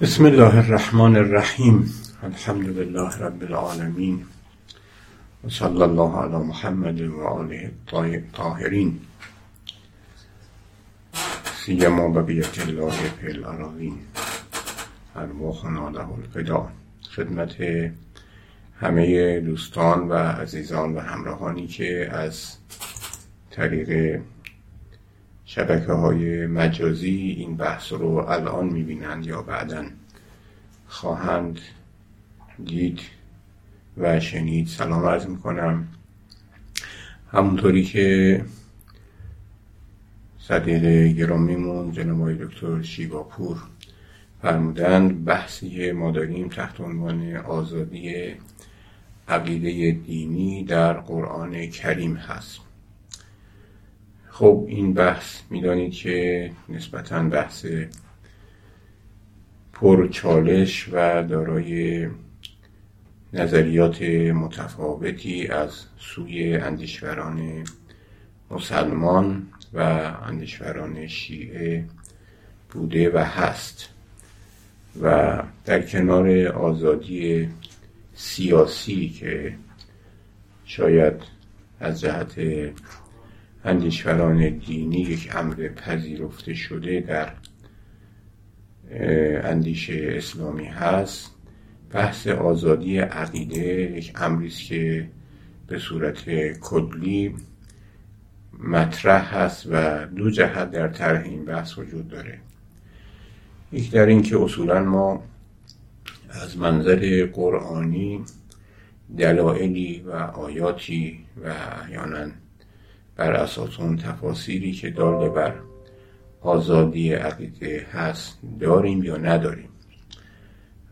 بسم الله الرحمن الرحیم. الحمد لله رب العالمین. و صلی الله علی محمد و آله الطاهرین. سیما بقیت الله فی الاراضین. ارواحنا له الفدا. خدمت همه دوستان و عزیزان و همراهانی که از طریق شبکه های مجازی این بحث رو الان می‌بینند یا بعدا. خواهند دید و شنید. سلام عرض می‌کنم. همونطوری که صدیق گرامیمون جناب دکتر شیباپور فرمودند بحثی ما داریم تحت عنوان آزادی عقیده دینی در قرآن کریم هست. خب این بحث می‌دانید که نسبتا بحث پر چالش و دارای نظریات متفاوتی از سوی اندیشوران مسلمان و اندیشوران شیعه بوده و هست. و در کنار آزادی سیاسی که شاید از جهت اندیشوران دینی یک امر پذیرفته شده در اندیشه اسلامی هست. بحث آزادی عقیده یک امری که به صورت کلی مطرح هست و دو جهت در طرح این بحث وجود داره. یک در این که اصولا ما از منظر قرآنی دلایلی و آیاتی و احیانا بر اساس اون تفاصیلی که داله بر آزادی عقیده هست داریم یا نداریم.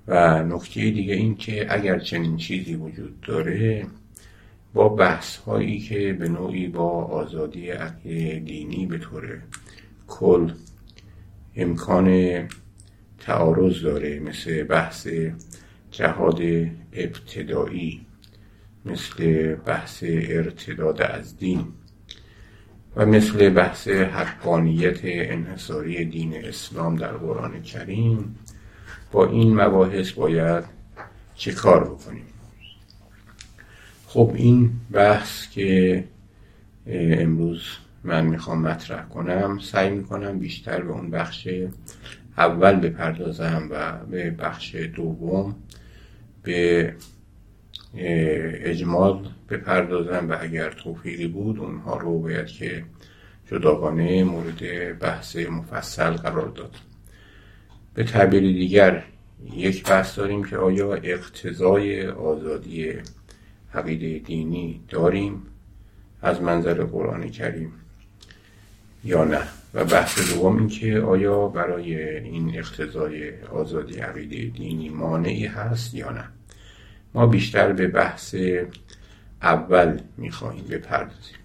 و نکته دیگه این که اگر چنین چیزی وجود داره با بحث هایی که به نوعی با آزادی عقیده دینی به طور کل امکان تعارض داره مثل بحث جهاد ابتدایی مثل بحث ارتداد از دین. و مثل بحث حقانیت انحصاری دین اسلام در قرآن کریم با این مباحث باید چه کار بکنیم؟ خب این بحث که امروز من می‌خوام مطرح کنم سعی می‌کنم بیشتر به اون بخش اول بپردازم و به بخش دوم به اجمال بپردازم و اگر توفیقی بود اونها رو باید که جداگانه مورد بحث مفصل قرار داد. به تعبیر دیگر یک بحث داریم که آیا اقتضای آزادی عقیده دینی داریم از منظر قرآن کریم یا نه؟ و بحث دوم این که آیا برای این اقتضای آزادی عقیده دینی مانعی هست یا نه؟ ما بیشتر به بحث اول می‌خواهیم بپردازیم.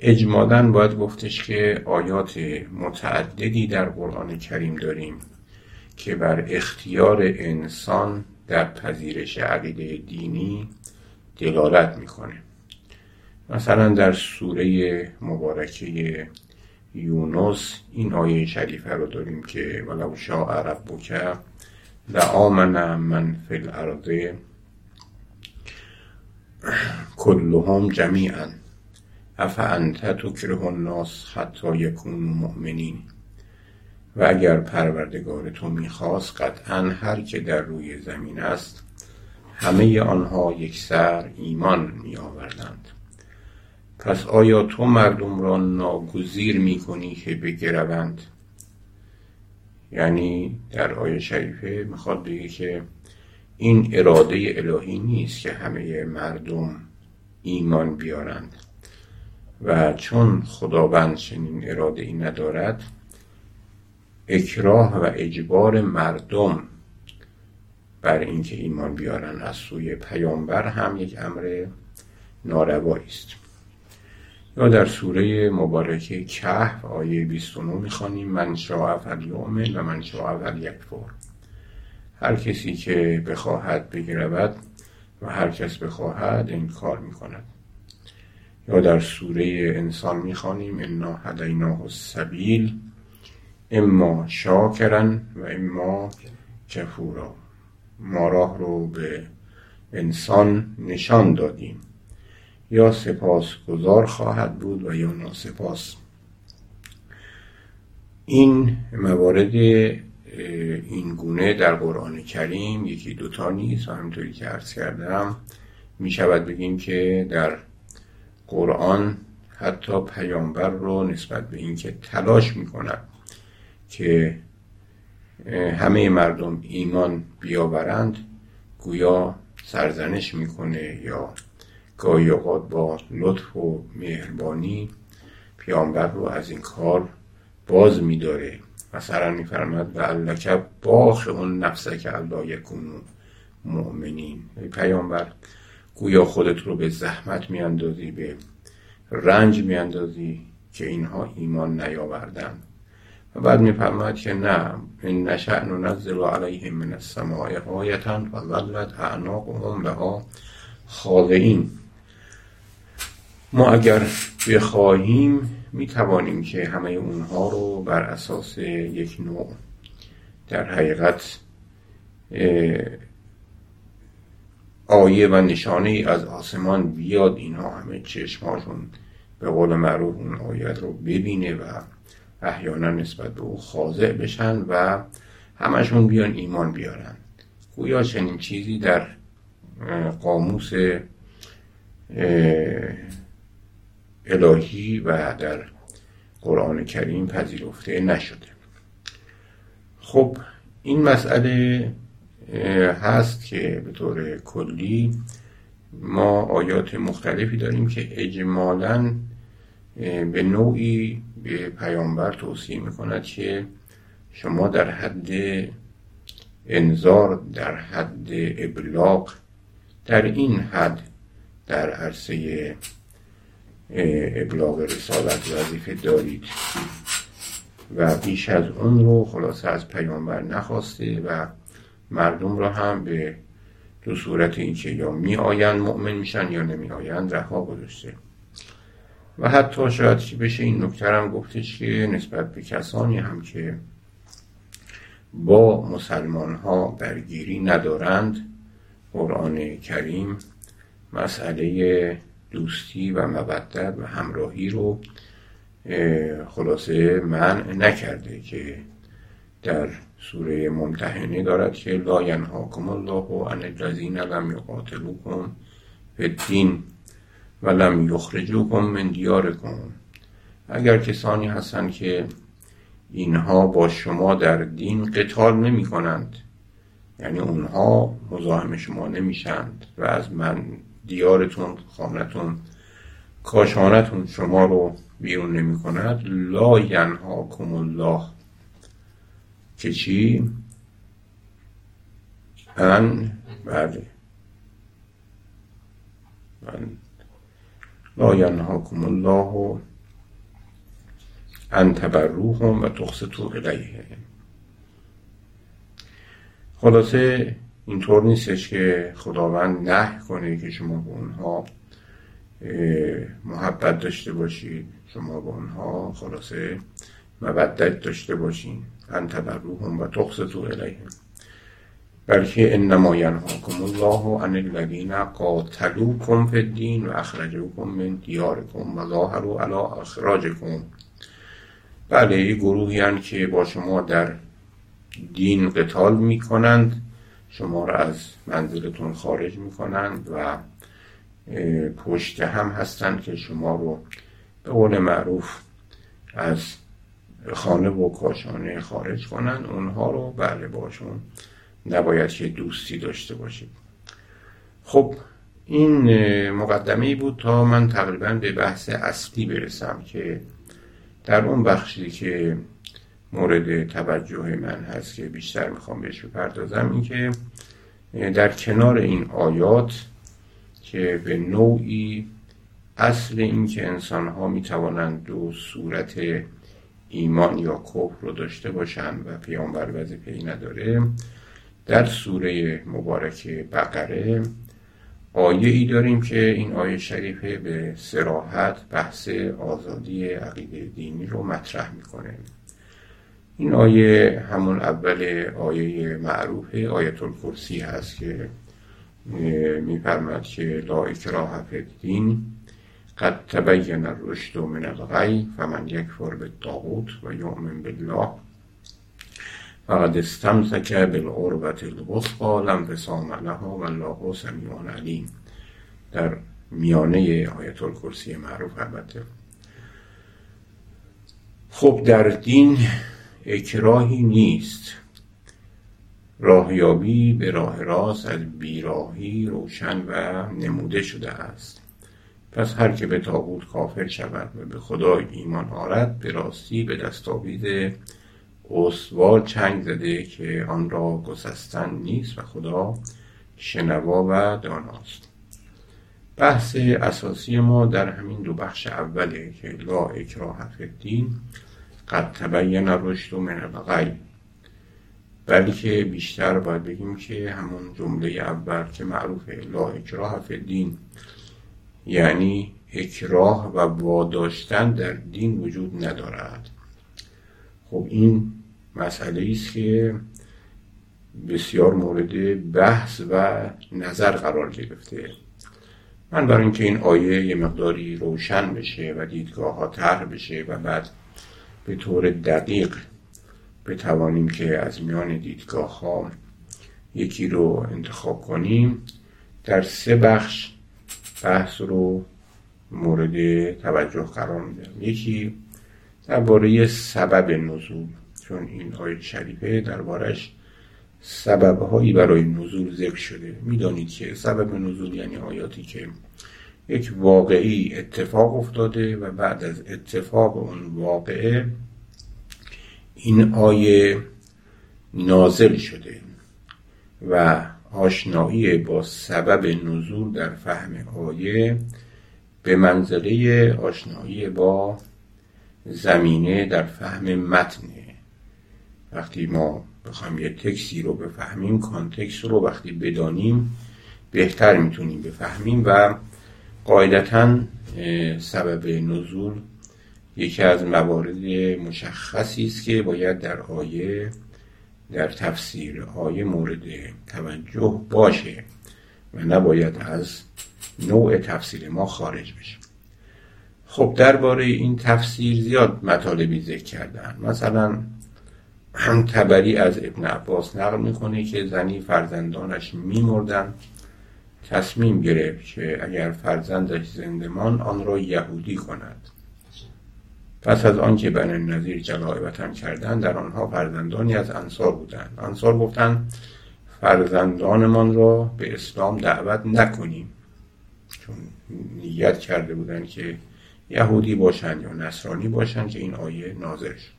اجمالا باید گفتش که آیات متعددی در قرآن کریم داریم که بر اختیار انسان در پذیرش عقیده دینی دلالت می‌کنه. مثلا در سوره مبارکه یونس این آیه شریفه رو داریم که ولو شاء ربک لآمن من فی الارض کلهم جمیعا. افانت تکره الناس حتی یکون مؤمنین. و اگر پروردگار تو می‌خواست قطعا هر که در روی زمین است همه آنها یک سر ایمان می آوردند پس آیا تو مردم را ناگزیر می کنی که بگروند؟ یعنی در آیه شریفه می‌خواد بگه که این اراده الهی نیست که همه مردم ایمان بیارند. و چون خداوند چنین اراده ای ندارد اکراه و اجبار مردم بر اینکه ایمان بیارن از سوی پیامبر هم یک امر ناروایی است. یا در سوره مبارکه کهف آیه 29 می‌خوانیم من شاء فلیؤمن و من شاء فلیکفر. هر کسی که بخواهد بگرود و هر کس بخواهد این کار می‌کند. یا در سوره انسان می‌خوانیم انا هدیناه السبیل اما شاکرن و اما کفورا. ما راه رو به انسان نشان دادیم. یا سپاس گذار خواهد بود و یا ناسپاس. این موارد این گونه در قرآن کریم یکی دوتا نیست. و همینطوری که عرض کردم می شود بگیم که در قرآن حتی پیامبر رو نسبت به اینکه تلاش می کند که همه مردم ایمان بیاورند گویا سرزنش می‌کنه یا گاهی اوقات با لطف و مهربانی پیامبر رو از این کار باز میداره. مثلا میفرماد و علک باخ اون نفسه که الله یکونو مؤمنین پیامبر گویا خودت رو به زحمت میاندازی به رنج میاندازی که اینها ایمان نیاوردن. و بعد میفرماد که نه این نشأن ننزل علیهم من السماء آیتا فظلت اعناقهم بها خاضعین. ما اگر بخواهیم می توانیم که همه اونها رو بر اساس یک نوع در حقیقت آیه و نشانه ای از آسمان بیاد اینها همه چشمهاشون به قول معروف اون آیت رو ببینه و احیانا نسبت به او خاضع بشن و همشون بیان ایمان بیارن. گویا چنین چیزی در قاموس الهی و در قرآن کریم پذیرفته نشده. خب این مسئله هست که به طور کلی ما آیات مختلفی داریم که اجمالا به نوعی به پیامبر توصیه می‌کند که شما در حد انذار در حد ابلاغ در این حد در عرصه ابلاغ رسالت وظیفه دارید و بیش از اون رو خلاصه از پیامبر نخواسته و مردم را هم به دو صورت اینکه یا می آیند مؤمن میشن یا نمی آیند رها گذاشته. و حتی شاید بشه این نکته هم گفتش که نسبت به کسانی هم که با مسلمان ها درگیری ندارند قرآن کریم مسئله دوستی و مودت و همراهی رو خلاصه منع نکرده که در سوره ممتحنه دارد که لا ینهاکم الله عن الذین لم یقاتلوکم فی الدین و لم یخرجوکم من دیارکم. اگر کسانی هستند که اینها با شما در دین قتال نمی کنند یعنی اونها مزاحم شما نمیشند و از من دیارتون خانتون کاشانتون شما رو بیرون نمی کند لا ینهاکم الله. که چی؟ ان بله. لا ینهاکم الله. ان تبروهم و تقسطوا الیه. خلاصه اینطور نیستش که خداوند نه کنه که شما به اونها محبت داشته باشید. شما به اونها خلاصه مودت داشته باشین. ان تبروهم و تقسطوا الیهم. بلکه انما ینهاکم الله عن الذین قاتلوکم فی الدین و اخرجوکم من دیارکم و ظاهروا علی اخراجکم. بله گروهی که با شما در دین قتال می کنند شما را از منزلتون خارج می کنند و پشت هم هستند که شما رو به قول معروف از خانه و کاشانه خارج کنند اونها رو بله باشون نباید که دوستی داشته باشید. خب این مقدمه بود تا من تقریبا به بحث اصلی برسم که در اون بخشی که مورد توجه من هست که بیشتر می‌خوام بهش بپردازم این که در کنار این آیات که به نوعی اصل این که انسان ها می توانند دو صورت ایمان یا کفر رو داشته باشند و پیامبر وظیفه ای نداره در سوره مبارک بقره آیه ای داریم که این آیه شریفه به سراحت بحث آزادی عقیده دینی رو مطرح می‌کنه. این آیه همون اول آیه معروف آیت الکرسی هست که میفرماد که لا اکراه فی قد تبین الرشد من الغی فمن یکفر بالطاغوت و یؤمن بالله. فقد استمسک بالعروة الوثقى لم انفصام لها والله سمیع علیم. در میانه آیت الکرسی معروف البته. خب در دین اکراهی نیست. راهیابی به راه راست از بیراهی روشن و نموده شده است. پس هر که به تابوت کافر شود و به خدای ایمان آرد به راستی به دستاویز استوار چنگ زده که آن را گسستن نیست و خدا شنوا و داناست. بحث اساسی ما در همین دو بخش اوله که لا اکراه فی قد تبین رشد من الغی بلکه بیشتر باید بگیم که همون جمله اول که معروفه لا اکراه فی الدین یعنی اکراه و واداشتن در دین وجود ندارد. خب این مسئله است که بسیار مورد بحث و نظر قرار گرفته. من برای اینکه این آیه یه مقداری روشن بشه و دیدگاه ها طرح بشه و بعد به طور دقیق بتوانیم که از میان دیدگاه ها یکی رو انتخاب کنیم در سه بخش بحث رو مورد توجه قرار میدم یکی درباره سبب نزول چون این آیه شریفه دربارش سببهایی برای نزول ذکر شده. می‌دانید که سبب نزول یعنی آیاتی که یک واقعی اتفاق افتاده و بعد از اتفاق اون واقعه این آیه نازل شده و آشنایی با سبب نزول در فهم آیه به منزله آشنایی با زمینه در فهم متنه وقتی ما بخوایم یه تکسی رو بفهمیم کانتکس رو وقتی بدانیم بهتر می‌تونیم بفهمیم و قاعدتا سبب نزول یکی از موارد مشخصی است که باید در آیه در تفسیر آیه مورد توجه باشه و نباید از نوع تفسیر ما خارج بشه. خب درباره این تفسیر زیاد مطالبی ذکر کردن. مثلا هم تبری از ابن عباس نقل می‌کنه که زنی فرزندانش میمردن. تصمیم گرفت که اگر فرزندش زندمان آن را یهودی کند. پس از آنکه بن نظیر جلای وطن کردن در آنها فرزندانی از انصار بودند. انصار گفتند فرزندانمان را به اسلام دعوت نکنیم. چون نیت کرده بودند که یهودی باشند یا نصرانی باشند که این آیه نازل شد.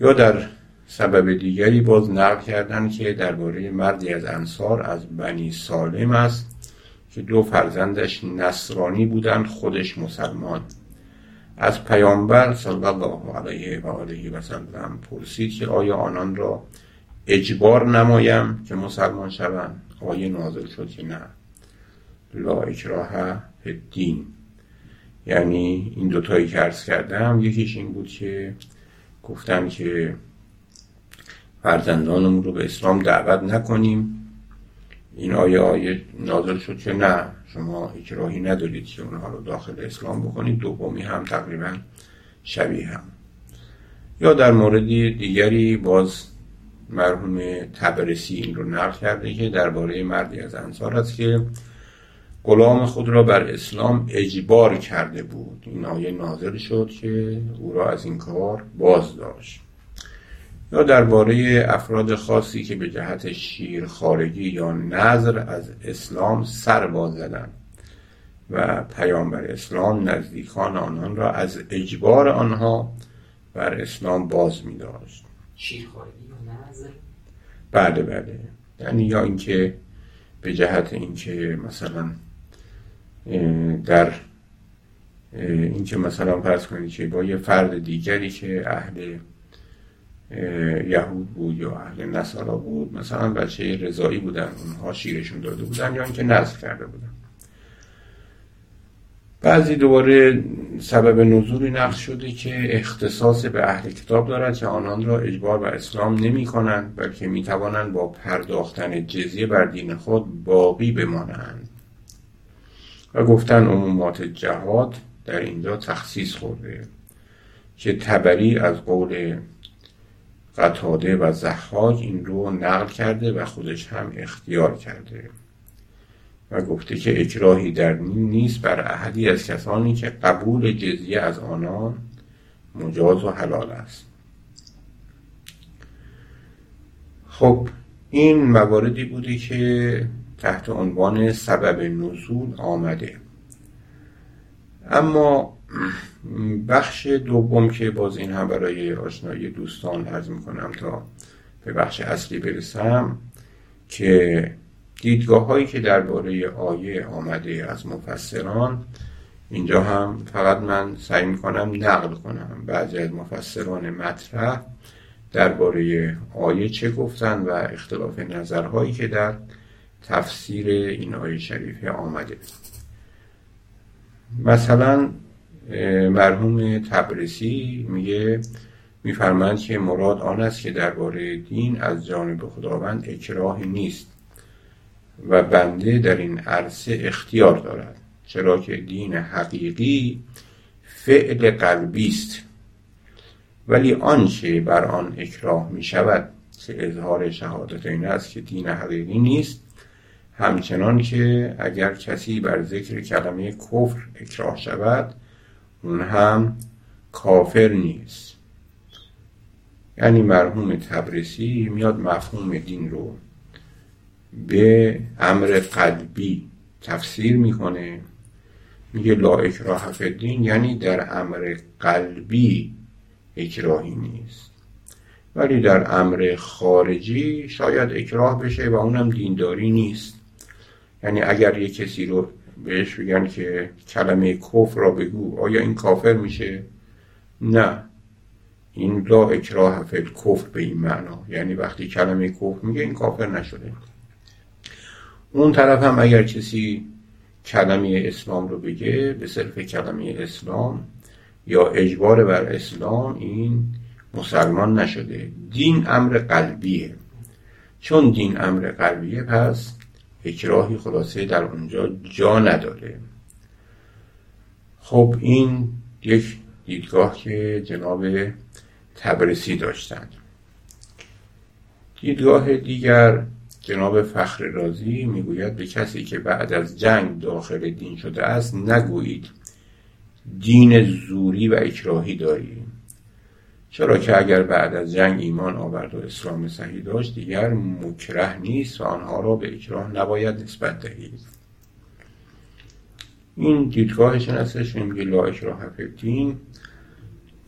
یا در سبب دیگری باز نقل کردند که درباره مردی از انصار از بنی سالم است که دو فرزندش نصرانی بودند خودش مسلمان. از پیامبر صلی الله علیه و آله و سلم پرسید که آیا آنان را اجبار نمایم که مسلمان شوند؟ آیه نازل شد که نه؟ لا اکراه دین یعنی این دوتایی که ارز کردم یکیش این بود که گفتم که فرزندانمون رو به اسلام دعوت نکنیم. این آیه آیه نازل شد که نه شما هیچ راهی ندارید که اونها رو داخل اسلام بکنید. دومی هم تقریبا شبیه هم. یا در مورد دیگری باز مرحوم تبرسی این رو نقل کرده که درباره مردی از انصار است که غلام خود را بر اسلام اجبار کرده بود. این آیه نازل شد که او را از این کار باز داشت یا درباره افراد خاصی که به جهت شیر خارجی یا نظر از اسلام سر باز زدن و پیامبر اسلام نزدیکان آنان را از اجبار آنها بر اسلام باز می داشت شیر خارجی یا نظر بله بله. یعنی یا اینکه به جهت اینکه مثلا در اینکه مثلا فرض کنید که با یه فرد دیگری که اهل یهود بود یا اهل نصارا بود. مثلا بچه رضایی بودن اونها شیرشون داده بودن یا اینکه نزد کرده بودن. بعضی دوباره سبب نزولی نقل شده که اختصاص به اهل کتاب دارد که آنان را اجبار بر اسلام نمی کنند بلکه می توانند با پرداختن جزیه بر دین خود باقی بمانند. و گفتن عمومات جهاد در اینجا تخصیص خورده که تبری از قول قطاده و زحاک این رو نقل کرده و خودش هم اختیار کرده و گفته که اکراهی در نیست بر احدی از کسانی که قبول جزیه از آنان مجاز و حلال است. خب این مواردی بوده که تحت عنوان سبب نزول آمده. اما بخش دوم که باز این هم برای آشنایی دوستان عرض می‌کنم تا به بخش اصلی برسم که دیدگاه هایی که درباره آیه آمده از مفسران اینجا هم فقط من سعی می‌کنم نقل کنم. بعضی از مفسران مطرح درباره آیه چه گفتن و اختلاف نظرهایی که در تفسیر این آیه شریفه آمده. مثلا مرحوم تبرسی میگه میفرمند که مراد آن است که درباره دین از جانب خداوند اکراهی نیست و بنده در این عرصه اختیار دارد چرا که دین حقیقی فعل قلبی است. ولی آنچه بر آن اکراه می شود که اظهار شهادت این است که دین حقیقی نیست همچنان که اگر کسی بر ذکر کلمه کفر اکراه شود اون هم کافر نیست. یعنی مرحوم تبرسی میاد مفهوم دین رو به امر قلبی تفسیر می‌کنه. میگه لا اکراه فدین یعنی در امر قلبی اکراهی نیست. ولی در امر خارجی شاید اکراه بشه و اونم دینداری نیست. یعنی اگر یه کسی رو بهش بگن که کلمه کفر را بگو. آیا این کافر میشه؟ نه. این لا اکراه فی کفر به این معنا. یعنی وقتی کلمه کفر میگه این کافر نشده. اون طرف هم اگر کسی کلمه اسلام رو بگه به صرف کلمه اسلام یا اجبار بر اسلام این مسلمان نشده. دین امر قلبیه. چون دین امر قلبیه پس اکراهی خلاصه در اونجا جا نداره. خب این یک دیدگاه که جناب تبرسی داشتند. دیدگاه دیگر جناب فخر رازی می‌گوید به کسی که بعد از جنگ داخل دین شده است نگویید دین زوری و اکراهی داریم چرا که اگر بعد از جنگ ایمان آورد و اسلام صحیح داشت دیگر مکره نیست و آنها را به اکراه نباید نسبت دهید. این دیدگاهش هستش میگه لا اکراه دین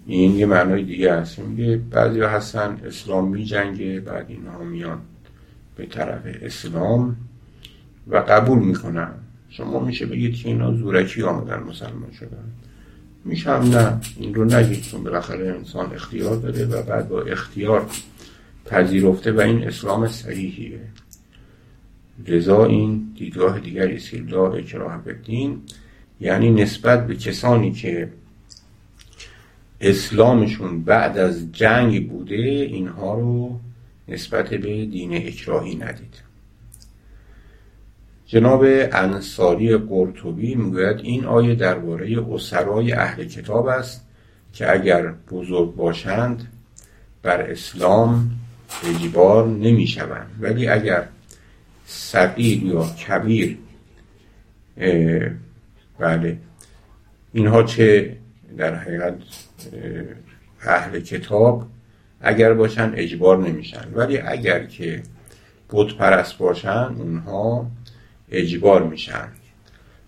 این یه معنای دیگه هست میگه بعضی هستن اسلام می جنگه بعد اینها میان به طرف اسلام و قبول می‌کنن. شما میشه بگید که اینا زورکی آمدن مسلمان شدن. میشم. نه. این رو نگید چون بالاخره انسان اختیار داره و بعد با اختیار پذیرفته و این اسلام صحیحیه. لذا این دیدگاه دیگری است لا اکراه دین یعنی نسبت به کسانی که اسلامشون بعد از جنگ بوده اینها رو نسبت به دین اکراهی ندید. جناب انصاری قرطبی می‌گوید این آیه درباره اسرای اهل کتاب است که اگر بزرگ باشند بر اسلام اجبار نمی شوند ولی اگر صغیر یا کبیر بله اینها چه در حقیقت اهل کتاب اگر باشن اجبار نمیشن ولی اگر که بود پرست باشن اونها اجبار میشن.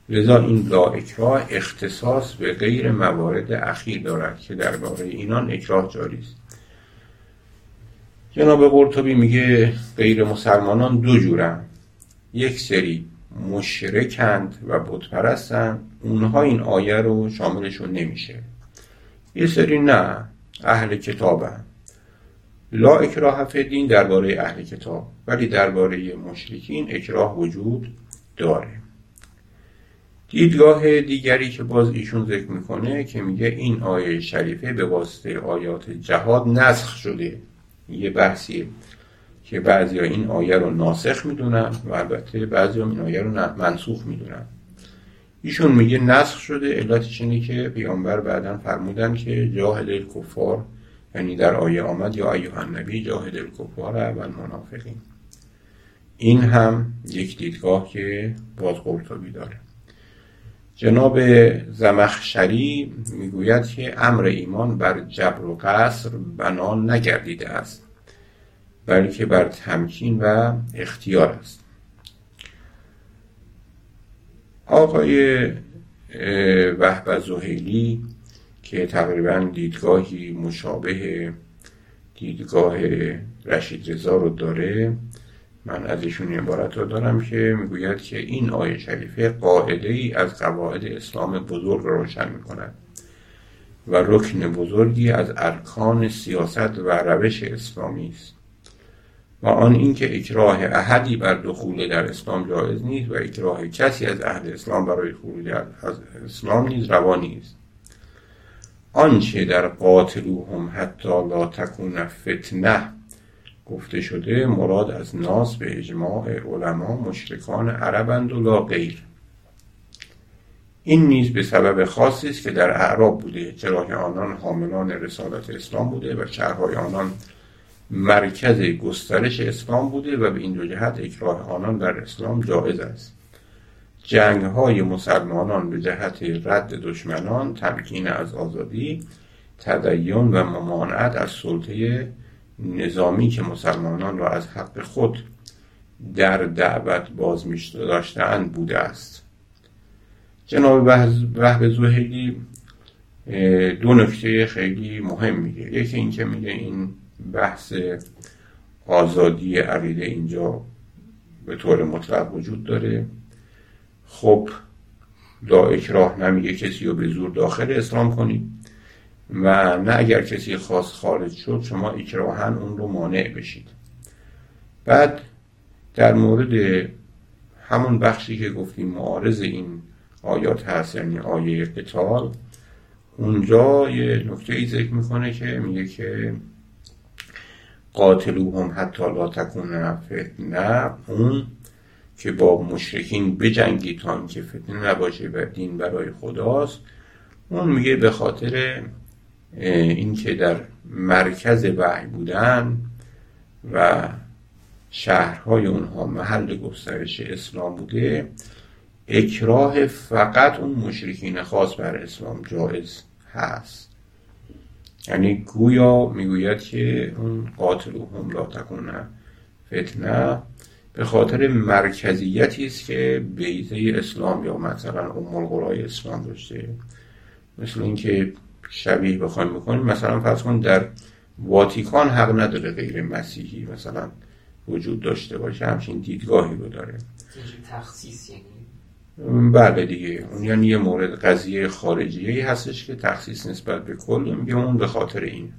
لذا این لا اکراه اختصاص به غیر موارد اخیر دارد که درباره اینان اکراه جاری است. جناب قرطبی میگه غیر مسلمانان دو جورن. یک سری مشرکند و بتپرستند. اونها این آیه رو شاملشون نمیشه. یه سری نه اهل کتابن. لا اکراه فی دین درباره اهل کتاب. ولی درباره مشرکین اکراه وجود داره دیدگاه دیگری که باز ایشون ذکر می‌کنه که میگه این آیه شریفه به واسطه آیات جهاد نسخ شده. یه بحثی که بعضی این آیه رو ناسخ می‌دونن و البته بعضی این آیه رو منسوخ می‌دونن. ایشون میگه نسخ شده علتش اینه که پیامبر بعدا فرمودن که جاهد الکفار یعنی در آیه آمد یا ایوه النبی جاهد الکفار و المنافقین. این هم یک دیدگاه که باز قرطبی داره. جناب زمخشری می‌گوید که امر ایمان بر جبر و قصر بنا نگردیده است بلکه بر تمکین و اختیار است. آقای وحب زهیلی که تقریبا دیدگاهی مشابه دیدگاه رشید رضا رو داره من از ایشون عبارت رو دارم که می‌گوید که این آیه شریفه قاعده ای از قواعد اسلام بزرگ روشن می کند و رکن بزرگی از ارکان سیاست و روش اسلامی است. و آن اینکه اکراه احدی بر دخول در اسلام جایز نیست و اکراه کسی از اهل اسلام برای خروج از اسلام نیز روا نیست. آنچه در قاتلوهم حتی لا تکون فتنه گفته شده مراد از ناس به اجماع علما مشرکان عربند و لا غیر. این نیز به سبب خاصی است که در اعراب بوده چرا که آنان حاملان رسالت اسلام بوده و شهرهای آنان مرکز گسترش اسلام بوده و به این دو جهت اکراه آنان در اسلام جایز است. جنگ های مسلمانان به جهت رد دشمنان تمکین از آزادی تدین و ممانعت از سلطه نظامی که مسلمانان را از حق خود در دعوت باز می داشتند بوده است. جناب وحب زهیدی دو نکته خیلی مهم میگه. یکی اینکه میگه این بحث آزادی عقیده اینجا به طور مطلق وجود داره. خب لا اکراه نمیگه کسی رو به زور داخل اسلام کنید. و نه اگر کسی خاص خارج شد شما اکراهن اون رو مانع بشید. بعد در مورد همون بخشی که گفتیم معارض این آیات هست یعنی آیه قتال اونجا یه نکته ای ذکر می‌کنه که میگه که قاتلوهم حتی لا تکون فتنه اون که با مشرکین بجنگی تا که فتنه نباشه و دین برای خداست اون میگه به خاطر اینکه در مرکز وحی بودن و شهرهای اونها محل گسترش اسلام بوده اکراه فقط اون مشرکین خاص بر اسلام جایز هست. یعنی گویا می‌گوید که اون قاتل هم لا تکونه فتنه به خاطر مرکزیتی است که بیزه اسلام یا مثلا ام اسلام داشته مثل اینکه شبیه بخوایم بکنیم مثلا فرض کن در واتیکان حق نداره غیر مسیحی مثلا وجود داشته باشه همچین دیدگاهی رو داره. تخصیص یعنی؟ بله دیگه. اون یعنی یه مورد قضیه خارجیه هستش که تخصیص نسبت به کل میگه اون به خاطر این.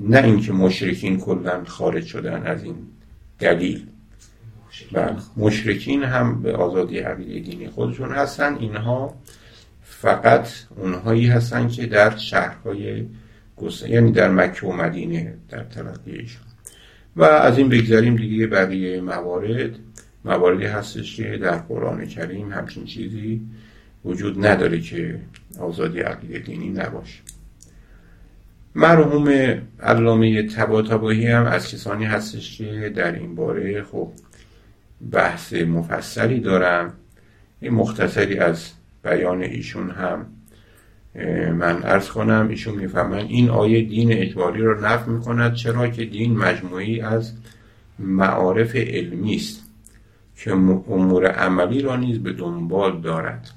نه اینکه مشرکین کلا خارج شدن از این دلیل. بله. مشرکین هم به آزادی عقیده دینی خودشون هستن. اینها فقط اونهایی هستن که در شهرهای گسته یعنی در مکه و مدینه در تلقیهشون و از این بگذاریم دیگه بقیه موارد. مواردی هستش که در قرآن کریم همچین چیزی وجود نداره که آزادی عقیده دینی نباشه. مرحوم علامه تباتبایی هم از کسانی هستش که در این باره خب بحث مفصلی دارم این مختصری از بیان ایشون هم. من ارز کنم ایشون می‌فهمن این آیه دین اجباری رو نفع می‌کند چرا که دین مجموعی از معارف علمی است که امور عملی را نیز به دنبال دارد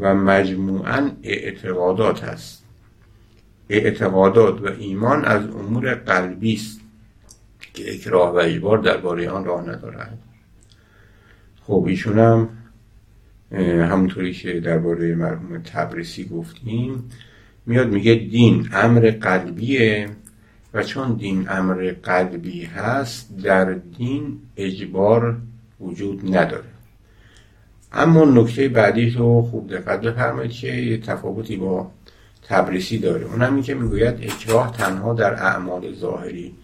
و مجموعا اعتقادات است. اعتقادات و ایمان از امور قلبی است که اکراه و اجبار درباره آن راه ندارد. خب ایشون هم همونطوری که درباره مرحوم تبرسی گفتیم میاد میگه دین امر قلبیه و چون دین امر قلبی هست در دین اجبار وجود نداره. اما نکته بعدی رو خوب دقت بفرمایید که یه تفاوتی با تبریسی داره. اون همین که می‌گوید اکراه تنها در اعمال ظاهری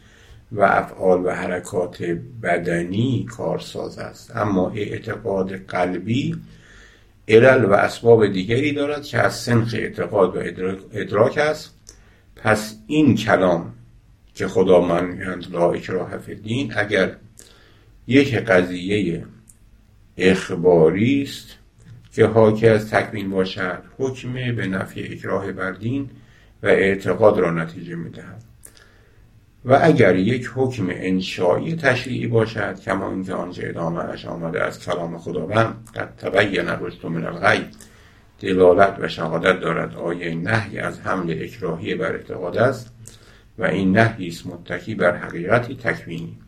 و افعال و حرکات بدنی کارساز است. اما اعتقاد قلبی علل و اسباب دیگری دارد که از سنخ اعتقاد و ادراک است. پس این کلام که خدا من لا اکراه دین اگر یک قضیه اخباری است که حاکی از تکوین باشد حکم به نفی اکراه بر دین و اعتقاد را نتیجه می‌دهد. و اگر یک حکم انشایی تشریعی باشد کما اینکه آنچه ادامه آمده از کلام خداوند قد تبین رشد من الغی دلالت و شهادت دارد آیه نهی از حمل اکراهی بر اعتقاد است و این نهی است متکی بر حقیقتی تکوینی.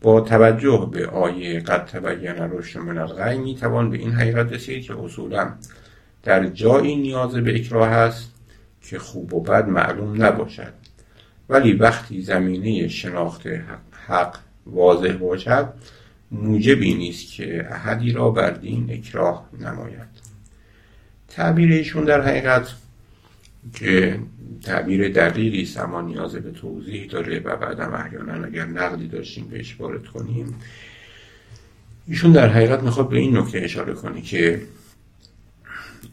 با توجه به آیه قد تبین رشد من الغی می توان به این حقیقت رسید که اصولا در جایی نیاز به اکراه است که خوب و بد معلوم نباشد. ولی وقتی زمینه شناخت حق واضح باشد موجبی نیست که احدی را بر دین اکراه نماید. تعبیر ایشون در حقیقت که تعبیر دقیقی است اما نیاز به توضیح داره و بعدم احیانا اگر نقدی داشتیم بهش وارد کنیم. ایشون در حقیقت می‌خواد به این نکته اشاره کنه که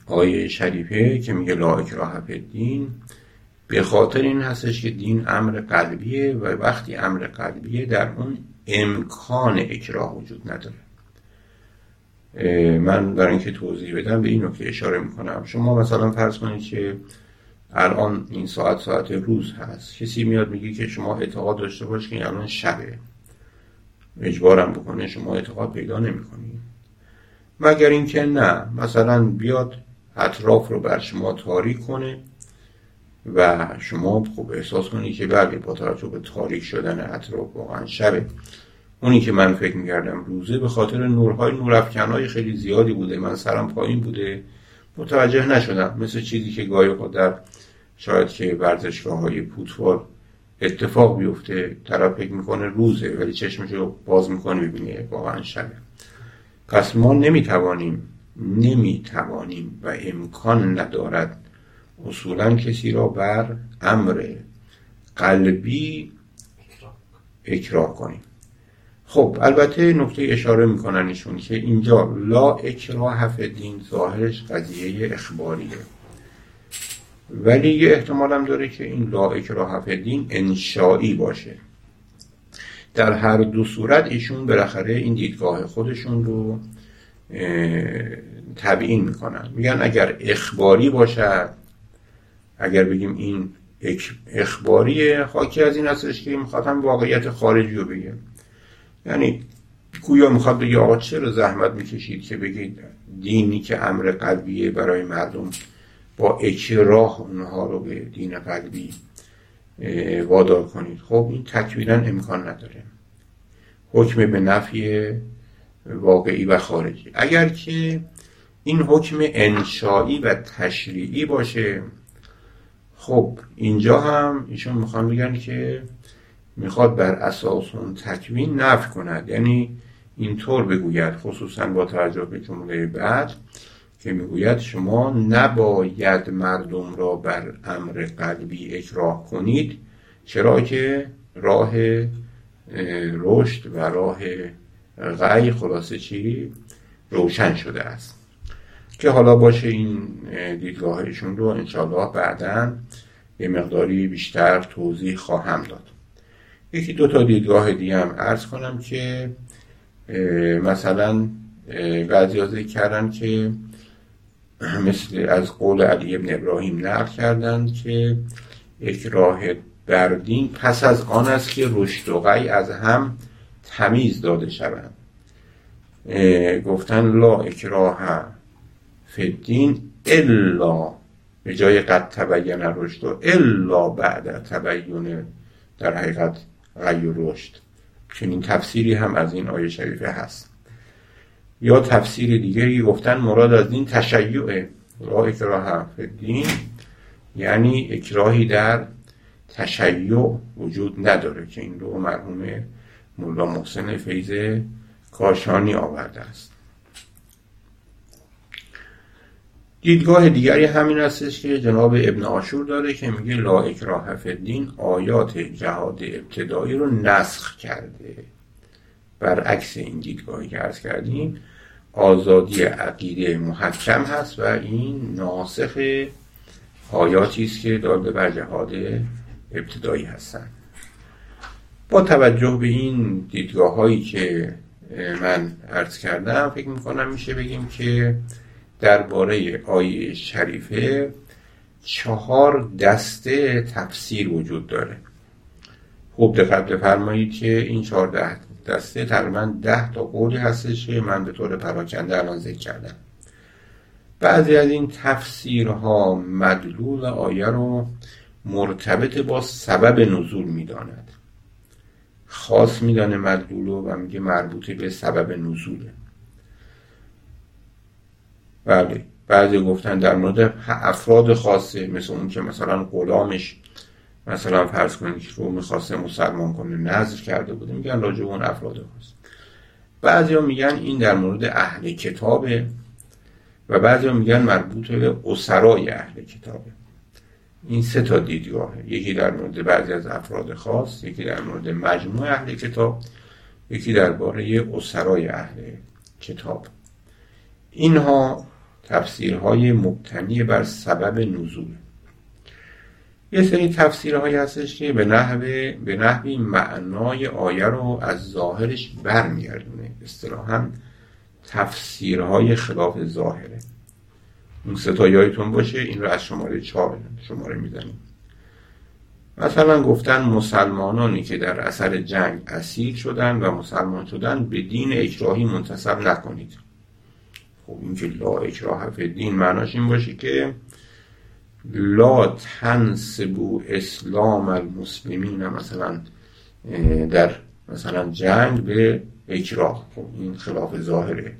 آیه شریفه که میگه لا اکراه دین به خاطر این هستش که دین امر قلبیه و وقتی امر قلبیه در اون امکان اکراه وجود نداره. من برای اینکه توضیح بدم به این نکته اشاره می‌کنم. شما مثلا فرض کنید که الان این ساعت ساعت روز هست. کسی میاد میگه که شما اعتقاد داشته باش که الان شبه. اجبارم بکنه شما اعتقاد پیدا نمی‌کنید مگر اینکه نه. مثلا بیاد اطراف رو بر شما تاریک کنه. و شما خوب احساس کنید که بله با توجه به تاریک شدن اطراف واقعا شبه. اونی که من فکر می‌کردم روزه به خاطر نورهای نورافکنهای خیلی زیادی بوده من سرم پایین بوده متوجه نشدم. مثل چیزی که گاهی در شاید که ورزشگاه های پوتوار اتفاق بیفته طرف فکر می‌کنه روزه ولی چشمشو باز می‌کنه ببینه واقعا شبه. پس ما نمی‌توانیم نمی‌توانیم و امکان ندارد اصولا کسی را بر امر قلبی اکراه کنیم. خب البته نکته اشاره می‌کنن ایشون که اینجا لا اکراه دین ظاهرش قضیه اخباریه. ولی یه احتمال هم داره که این لا اکراه دین انشایی باشه. در هر دو صورت ایشون بالاخره این دیدگاه خودشون رو تبیین می‌کنن. میگن اگر اخباری باشد اگر بگیم این اخباریه حاکی از این هستش که می‌خواد هم واقعیت خارجی رو بگه. یعنی گویا می‌خواد بگه آقا چرا زحمت می‌کشید که بگید دینی که امر قلبیه برای مردم با اکراه اونها رو به دین قلبی وادار کنید. خب این تکویلا امکان نداره. حکم به نفی واقعی و خارجی. اگر که این حکم انشایی و تشریعی باشه خب اینجا هم ایشون می‌خوان بگن که می‌خواد بر اساس اون تکوین نفی کند. یعنی اینطور بگوید خصوصا با توجه به جمله بعد که می‌گوید شما نباید مردم را بر امر قلبی اکراه کنید. چرا که راه رشد و راه غی خلاصه چی؟ روشن شده است. که حالا باشه این دیدگاهشون رو انشاءالله بعدا یه مقداری بیشتر توضیح خواهم داد. یکی دو تا دیدگاه دیگه هم ارز کنم که مثلا بعضی ها کردن که مثل از قول علی ابن ابراهیم نقل کردند که اکراه بردین پس از آن است که رشد و غی از هم تمیز داده شوند. گفتن لا اکراه فدین الا به جای قد تبین رشد الا بعد تبین در حقیقت غی رشد. چنین تفسیری هم از این آیه شریفه هست. یا تفسیر دیگری گفتن مراد از این تشیع را اکراه دین یعنی اکراهی در تشیع وجود نداره که این رو مرحوم مولا محسن فیض کاشانی آورده است. دیدگاه دیگری همین هستش که جناب ابن آشور داره که میگه لا اکراه فی الدین آیات جهاد ابتدایی رو نسخ کرده. برعکس این دیدگاهی که ارز کردیم آزادی عقیده محکم هست و این ناسخ آیاتی است که داده بر جهاد ابتدایی هستند. با توجه به این دیدگاه هایی که من عرض کردم فکر می‌کنم میشه بگیم که درباره آیه شریفه چهار دسته تفسیر وجود داره. خوب دقت بفرمایید که این چهار دسته تقریبا ده تا قولی هستش که من به طور پراکنده الان ذکر کردم. بعضی از این تفسیرها مدلول آیه رو مرتبط با سبب نزول می‌داند. خاص میدانه مدلول و میگه مربوطه به سبب نزوله. بله. بعضی گفتن در مورد افراد خاصه مثل اون که مثلا غلامش مثلا فرض کنید رو می‌خواسته مسلمان کنه نظر کرده بوده میگن راجع اون افراد خاص. بعضی ها میگن این در مورد اهل کتابه و بعضی ها میگن مربوط به اسرای اهل کتابه. این سه تا دیدگاهه. یکی در مورد بعضی از افراد خاص یکی در مورد مجموع اهل کتاب یکی درباره اسرای اهل کتاب. اینها تفسیرهای مبتنی بر سبب نزول. یه سری تفسیرهایی هستش که به نحوه به نحوی معنای آیه رو از ظاهرش برمیگردونه. اصطلاحا تفسیرهای خلاف ظاهره. اون ستا باشه این رو از شماره چهار شماره می‌زنیم. مثلا گفتن مسلمانانی که در اثر جنگ اسیر شدن و مسلمان شدن به دین اکراهی منتصب نکنید. خب این که لا اکراه دین معناش این باشه که لا تنسبو اسلام المسلمین مثلا در مثلا جنگ به اکراه. خب این خلاف ظاهره.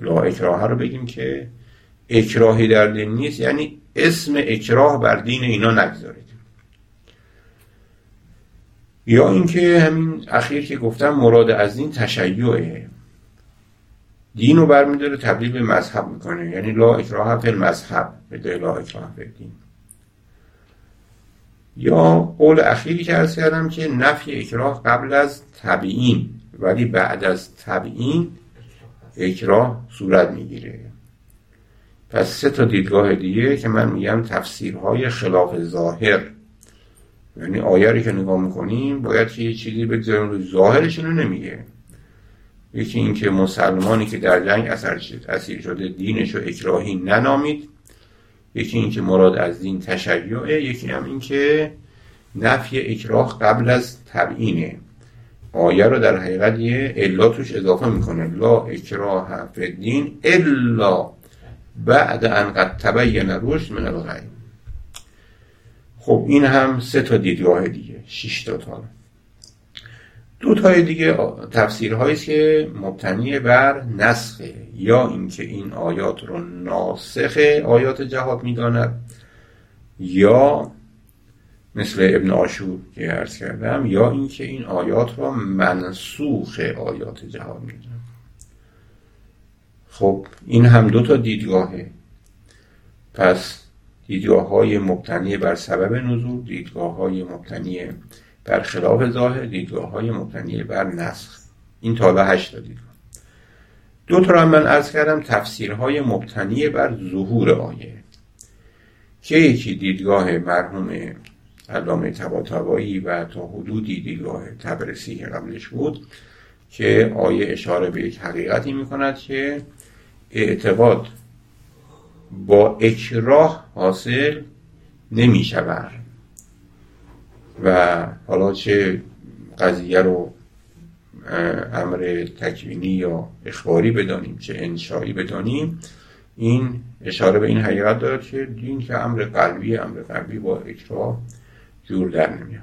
لا اکراه رو بگیم که اکراهی در دین نیست یعنی اسم اکراه بر دین اینا نگذارید. یا اینکه همین اخیر که گفتم مراد از دین تشیعه. دین رو برمیداره تبدیل به مذهب می‌کنه. یعنی لا اکراه فی المذهب به لا اکراه فی دین یا قول اخیری که ارز کردم که نفی اکراه قبل از تبیین ولی بعد از تبیین اکراه صورت می‌گیره. پس سه تا دیدگاه دیگه که من میگم تفسیرهای خلاف ظاهر. یعنی آیه که نگاه می‌کنیم باید یه چیزی بگذاریم ظاهرش رو نمیگه. یکی اینکه مسلمانی که در جنگ اسیر شده دینش رو اکراهی ننامید. یکی اینکه مراد از دین تشیعه. یکی هم اینکه نفی اکراه قبل از تبعینه. آیه رو در حقیقت یه الا توش اضافه می‌کنه. لا اکراه فی دین الا بعد ان قد تبین رشد من الغی خب این هم سه تا دیدگاه دیگه. شش تا تا. دو تای دیگه تفسیرهایی که مبتنی بر نسخه یا اینکه این آیات رو ناسخ آیات جهاد می‌داند یا مثل ابن آشور که عرض کردم یا اینکه این آیات را منسوخ آیات جهاد می‌داند. خب این هم دو تا دیدگاهه. پس دیدگاه های مبتنی بر سبب نزول دیدگاه های مبتنی بر خلاف ظاهر دیدگاه های مبتنی بر نسخ. این تا به هشت دیدگاه. دو تا من ارز کردم تفسیرهای مبتنی بر ظهور آیه. که یکی دیدگاه مرحوم علامه طباطبایی و تا حدودی دیدگاه تبرسی که قبلش بود که آیه اشاره به یک حقیقتی می‌کند که اعتقاد با اکراه حاصل نمی شود و حالا چه قضیه رو امر تکوینی یا اخباری بدانیم چه انشایی بدانیم این اشاره به این حقیقت دارد که دین که امر قلبی امر قلبی با اکراه جور در نمیاد.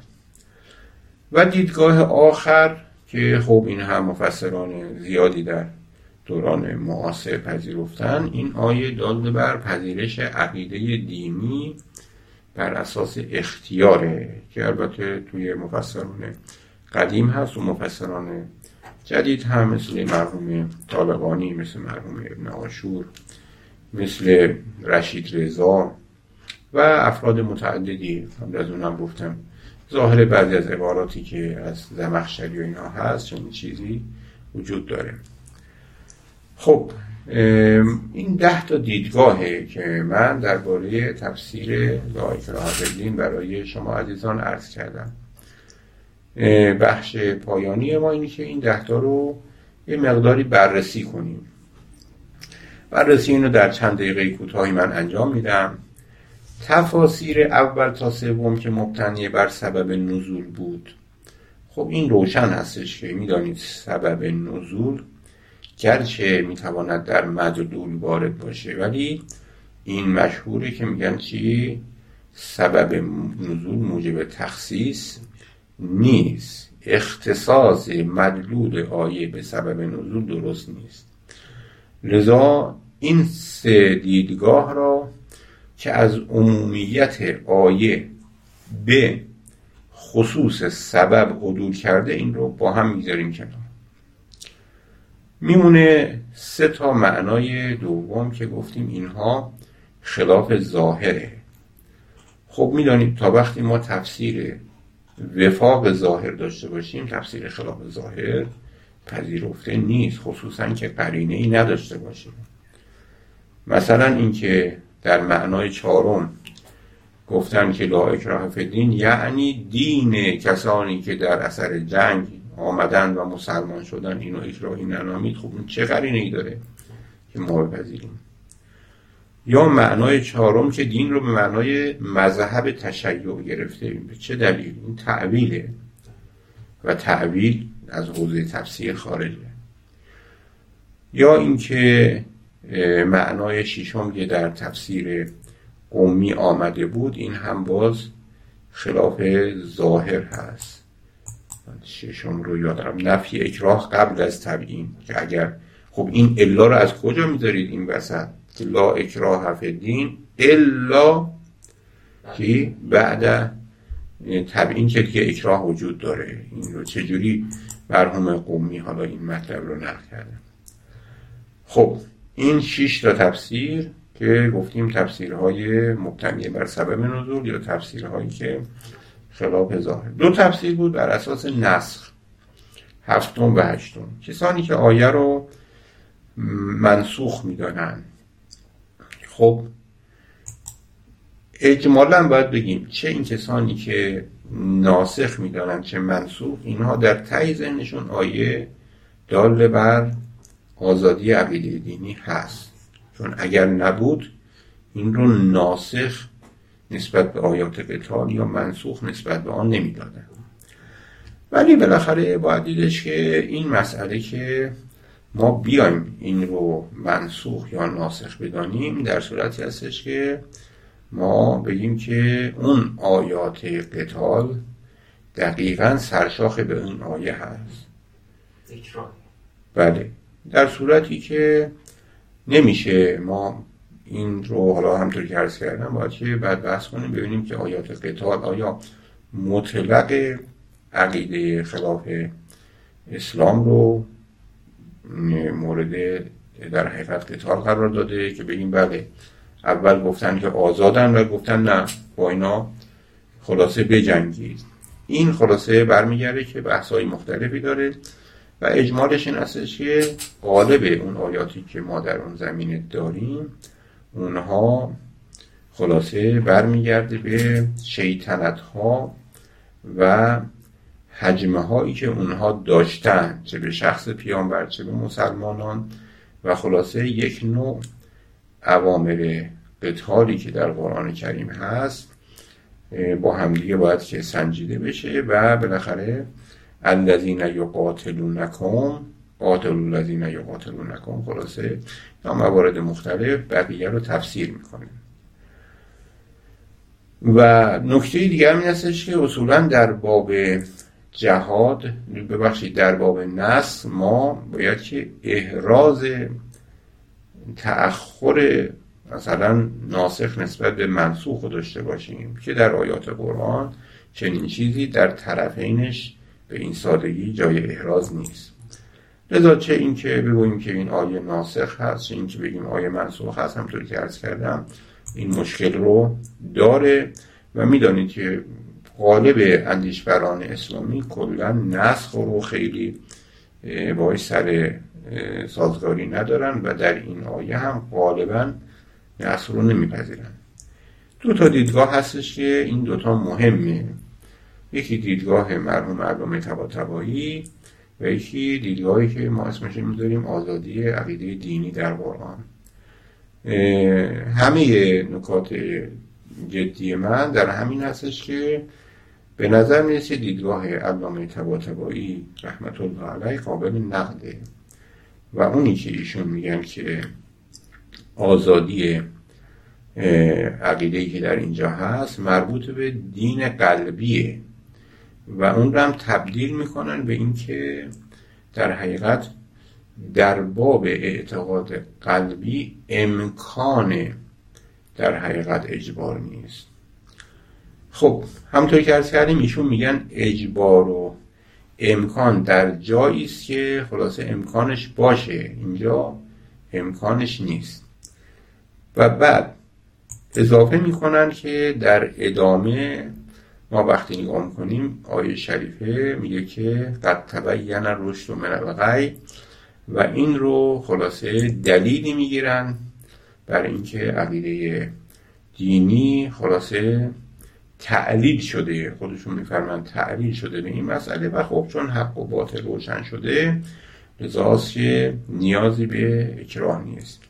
و دیدگاه آخر که خب این هم مفسران زیادی در دوران معاصر پذیرفتن این آیه داده بر پذیرش عقیده دینی بر اساس اختیاره که البته توی مفسران قدیم هست و مفسران جدید هم مثل مرحوم طالبانی مثل مرحوم ابن آشور مثل رشید رضا و افراد متعددی قبل از اونم گفتم. ظاهر بعضی از عباراتی که از زمخشری و اینا هست چنین چیزی وجود داره. خب این ده تا دیدگاهه که من درباره تفسیر لا برای شما عزیزان عرض کردم. بخش پایانی ما اینه که این ده تا رو یه مقداری بررسی کنیم. بررسی اینو در چند دقیقه کوتاهی من انجام میدم. تفاسیر اول تا سوم که مبتنی بر سبب نزول بود. خب این روشن هستش که می‌دانید سبب نزول گرچه می‌تواند در مدلول وارد باشه. ولی این مشهوره که میگن چی؟ سبب نزول موجب تخصیص نیست. اختصاص مدلول آیه به سبب نزول درست نیست. لذا این سه دیدگاه را که از عمومیت آیه به خصوص سبب عدول کرده این رو با هم می‌ذاریم کنار. میمونه سه تا معنای دوم که گفتیم اینها خلاف ظاهره. خب می‌دانید تا وقتی ما تفسیر وفاق ظاهر داشته باشیم تفسیر خلاف ظاهر پذیرفته نیست خصوصا که قرینه ای نداشته باشیم. مثلا اینکه در معنای چهارم گفتن که لا اکراه فدین یعنی دین کسانی که در اثر جنگ آمدن و مسلمان شدن اینو اکراهی ننامید خب این چه قرینه ای داره که ما بپذیریم یا معنای چهارم که دین رو به معنای مذهب تشیع گرفته. به چه دلیل؟ این تعویله و تعویل از حوزه تفسیر خارجه. یا اینکه معنای ششم که در تفسیر قومی آمده بود این هم باز خلاف ظاهر هست. ششم رو یادم نفی اکراه قبل از تبیین که اگر خب این الا رو از کجا می‌ذارید این وسط؟ که لا اکراه دین الا که بعد تبیین که دیگه اکراه وجود داره. این رو چجوری مرحوم قومی حالا این مطلب رو نقل کرده خب این شش تا تفسیر که گفتیم تفسیرهای مبتنی بر سبب نزول یا تفسیرهایی که خلاف ظاهر. دو تفسیر بود بر اساس نسخ. هفتم و هشتم. کسانی که آیه رو منسوخ می‌دانن خب اجمالا باید بگیم چه این کسانی که ناسخ می‌دانن چه منسوخ اینها در تای ذهنشون آیه دال بر آزادی عقیده دینی هست. چون اگر نبود این رو ناسخ نسبت به آیات قتال یا منسوخ نسبت به آن نمی‌دادن. ولی بالاخره باید دیدش که این مسئله که ما بیایم این رو منسوخ یا ناسخ بدانیم در صورتی هستش که ما بگیم که اون آیات قتال دقیقا سرشاخ به اون آیه هست. بله. در صورتی که نمیشه ما این رو حالا همطور که عرض کردم باید که بعد بحث کنیم ببینیم که آیات قتال آیا مطلق عقیده خلاف اسلام رو مورد در حقیقت قتال قرار داده که بگیم بله اول گفتن که آزادن و گفتن نه. با اینا خلاصه بجنگید. این خلاصه برمیگرده که بحثای مختلفی داره و اجمالش این هستش که غالب اون آیاتی که ما در اون زمینه داریم اونها خلاصه برمیگرده به شیطنت ها و حجمه هایی که اونها داشتن چه به شخص پیامبر چه به مسلمانان و خلاصه یک نوع عوامل قتالی که در قرآن کریم هست با همدیگه باید که سنجیده بشه و بالاخره الذین یقاتلونکم قاتلوا الذین یقاتلونکم خلاصه یا موارد مختلف بقیه رو تفسیر می‌کنه و نکته دیگر این هستش که اصولا در باب جهاد ببخشید در باب نسل ما باید که احراز تأخر مثلا ناسخ نسبت به منسوخ داشته باشیم که در آیات قرآن چنین چیزی در طرفینش به این سادگی جای احراز نیست. لذا چه اینکه بگوییم که این آیه ناسخ هست چه اینکه بگیم آیه منسوخ هست همطور که عرض کردم این مشکل رو داره و می‌دانید که غالب اندیشبران اسلامی کلا نسخ رو خیلی باعث سر سازگاری ندارن و در این آیه هم غالبا نسخ رو نمیپذیرن. دو تا دیدگاه هستش که این دوتا مهمه. یکی دیدگاه مرحوم علامه طباطبایی و یکی دیدگاهی که ما اسمش می‌ذاریم آزادی عقیده دینی در قرآن. همه نکات جدی من در همین هستش که به نظر می‌رسه دیدگاه علامه طباطبایی رحمت الله علیه قابل نقده. و اونی که ایشون میگن که آزادی عقیده که در اینجا هست مربوط به دین قلبیه. و اون رو هم تبدیل می‌کنن به اینکه در حقیقت در باب اعتقاد قلبی امکان در حقیقت اجبار نیست. خب همطور که ارز کردیم ایشون میگن اجبار و امکان در جایی است که خلاصه امکانش باشه. اینجا امکانش نیست. و بعد اضافه می‌کنن که در ادامه ما وقتی نگاه می‌کنیم آیه شریفه میگه که قد تبین رشد من الغی و این رو خلاصه دلیلی می‌گیرن برای اینکه عقیده دینی خلاصه تعلیل شده. خودشون میفرمن تعلیل شده به این مسئله و خب چون حق و باطل روشن شده لذاست که نیازی به اکراه نیست.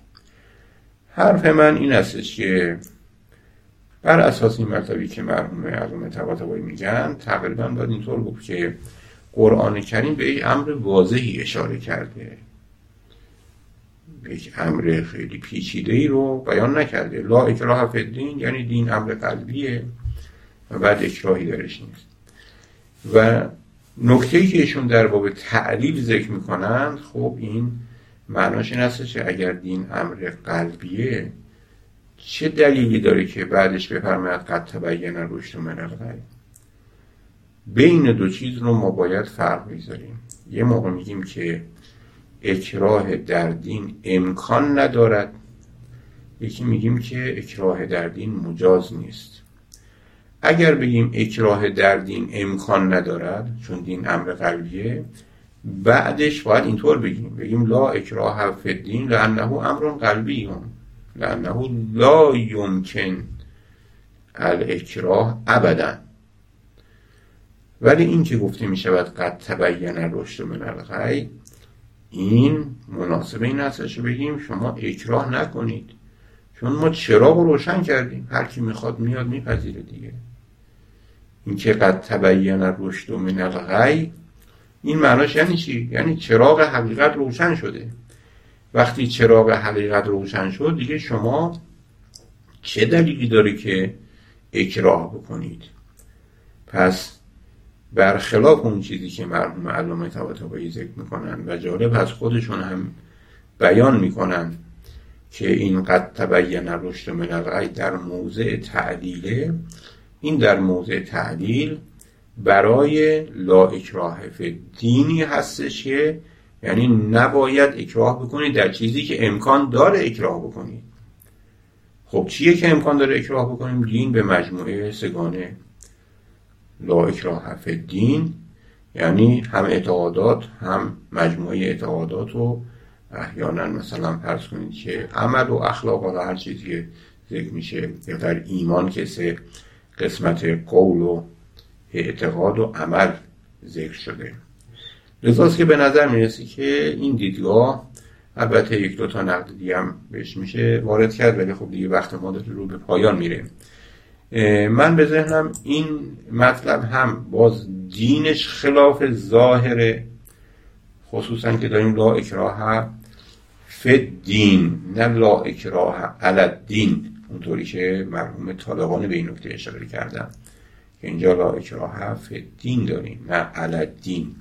حرف من این استش که بر اساس این مرتبی که مرحوم علامه طباطبایی میگن تقریبا باید اینطور گفت که قرآن کریم به یک امر واضحی اشاره کرده. به یک امر خیلی پیچیده ای رو بیان نکرده. لا اکراه فی الدین یعنی دین امر قلبیه و بعد اکراهی درش نیست. و نکته که ایشون در باب تعلیل ذکر می‌کنند خب این معناش این هستش که اگر دین امر قلبیه چه دلیلی داره که بعدش بفرماید قد تبین رشد من الغی بین دو چیز رو ما باید فرق بذاریم یه موقع میگیم که اکراه در دین امکان ندارد. یکی میگیم که اکراه در دین مجاز نیست. اگر بگیم اکراه در دین امکان ندارد چون دین امر قلبیه بعدش باید اینطور بگیم. بگیم لا اکراه فی الدین لانه امر قلبی هم لانه لا یمکن الاکراه ابدا. ولی این که گفته می شود قد تبین رشد من الغی این مناسب این هستش بگیم شما اکراه نکنید. چون ما چراغ روشن کردیم. هر کی می‌خواد میاد میپذیره دیگه. این که قد تبین رشد من الغی این معناش یعنی چی؟ یعنی چراغ حقیقت روشن شده. وقتی چراغ حقیقت روشن شد دیگه شما چه دلیلی داره که اکراه بکنید؟ پس برخلاف اون چیزی که مرحوم علامه طباطبایی ذکر می‌کنن و جالب از خودشون هم بیان می‌کنن که این قد تبین رشد من الغی در موضع تعدیله این در موضع تعدیل برای لا اکراه دینی هستش که یعنی نباید اکراه بکنید در چیزی که امکان داره اکراه بکنید خب چیه که امکان داره اکراه بکنیم؟ دین به مجموعه سگانه. لا اکراه فی دین یعنی هم اعتقادات هم مجموعه اعتقادات و احیانا مثلا فرض کنید که عمل و اخلاق و هر چیزی ذکر میشه یا در ایمان که قسمت قول و اعتقاد و عمل ذکر شده. لذاست که به نظر می‌رسی که این دیدگاه البته یک دو تا نقد دیگه هم بهش میشه وارد کرد ولی خب دیگه وقت ما رو به پایان میره. من به ذهنم این مطلب هم باز دینش خلاف ظاهره خصوصا که داریم لا اکراه فد دین نه لا اکراه علد دین اونطوری که مرحوم طالقانه به این نکته اشاره که اینجا لا اکراه فد دین داریم نه علد دین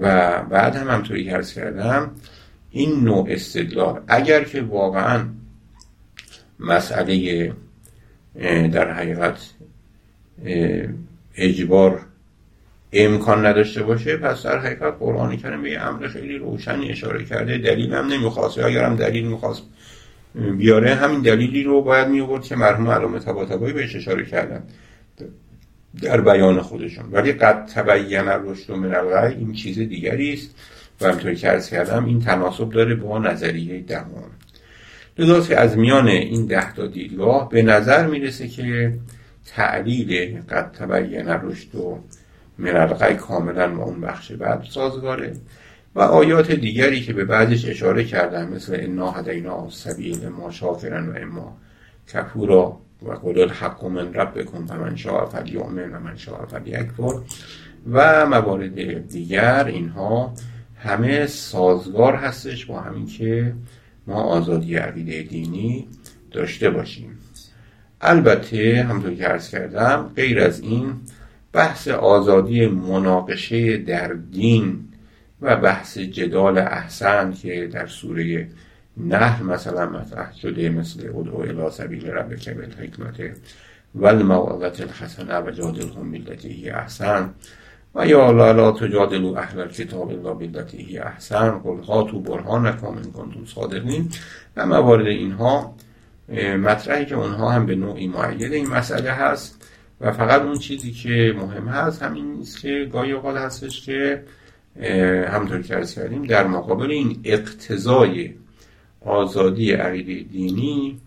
و بعد هم همطوری که کردم این نوع استدلال اگر که واقعا مسئله در حقیقت اجبار امکان نداشته باشه پس در حقیقت قرآن کریم به امر خیلی روشنی اشاره کرده. دلیل هم نمی‌خواست. اگر هم دلیل می‌خواست بیاره همین دلیلی رو باید می که مرحوم علامه طباطبایی بهش اشاره کردن. در بیان خودشون. ولی قد تبین رشد من این چیز دیگری است. و همطوری که ارز کردم این تناسب داره با نظریه دهم لذا که از میان این ده تا دیدگاه به نظر می‌رسه که تعلیل قد تبین رشد و من کاملا با اون بخش بعد سازگاره. و آیات دیگری که به بعدش اشاره کردن مثل انا هدینا سبیل ما شاکرن و اما کفورا و قول الحق من ربکم و من شاء فلیؤمن و من شاء فلیکفر. و موارد دیگر اینها همه سازگار هستش با همین که ما آزادی عقیده دینی داشته باشیم. البته همطور که ارز کردم غیر از این بحث آزادی مناقشه در دین و بحث جدال احسن که در سوره نهر مثلا مطرح شده مثل ادعو الى سبیل ربک بالحکمت و الموعظت الحسنه و جادلهم بالتي احسن. و یا لا لا تجادلوا اهل الكتاب الا بالتي احسن. قل هاتوا برهانکم ان کنتم صادقین. و موارد اینها مطرحی که اونها هم به نوعی معید این مسئله هست. و فقط اون چیزی که مهم هست همین است که گاهی اوقات هستش که همطور که ارز کردیم در مقابل این اقتضای آزادی عقیده دینی